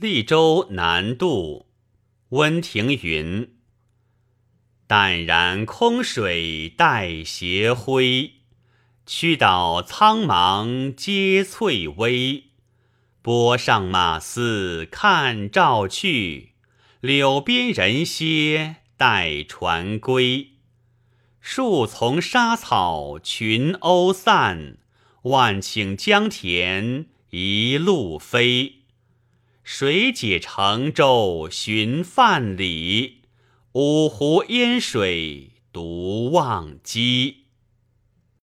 利州南渡，温庭筠。淡然空水带斜晖，驱岛苍茫接翠微。波上马嘶看棹去，柳边人歇待船归。树丛沙草群鸥散，万顷江田一路飞。水解乘舟寻范蠡？五湖烟水独忘机。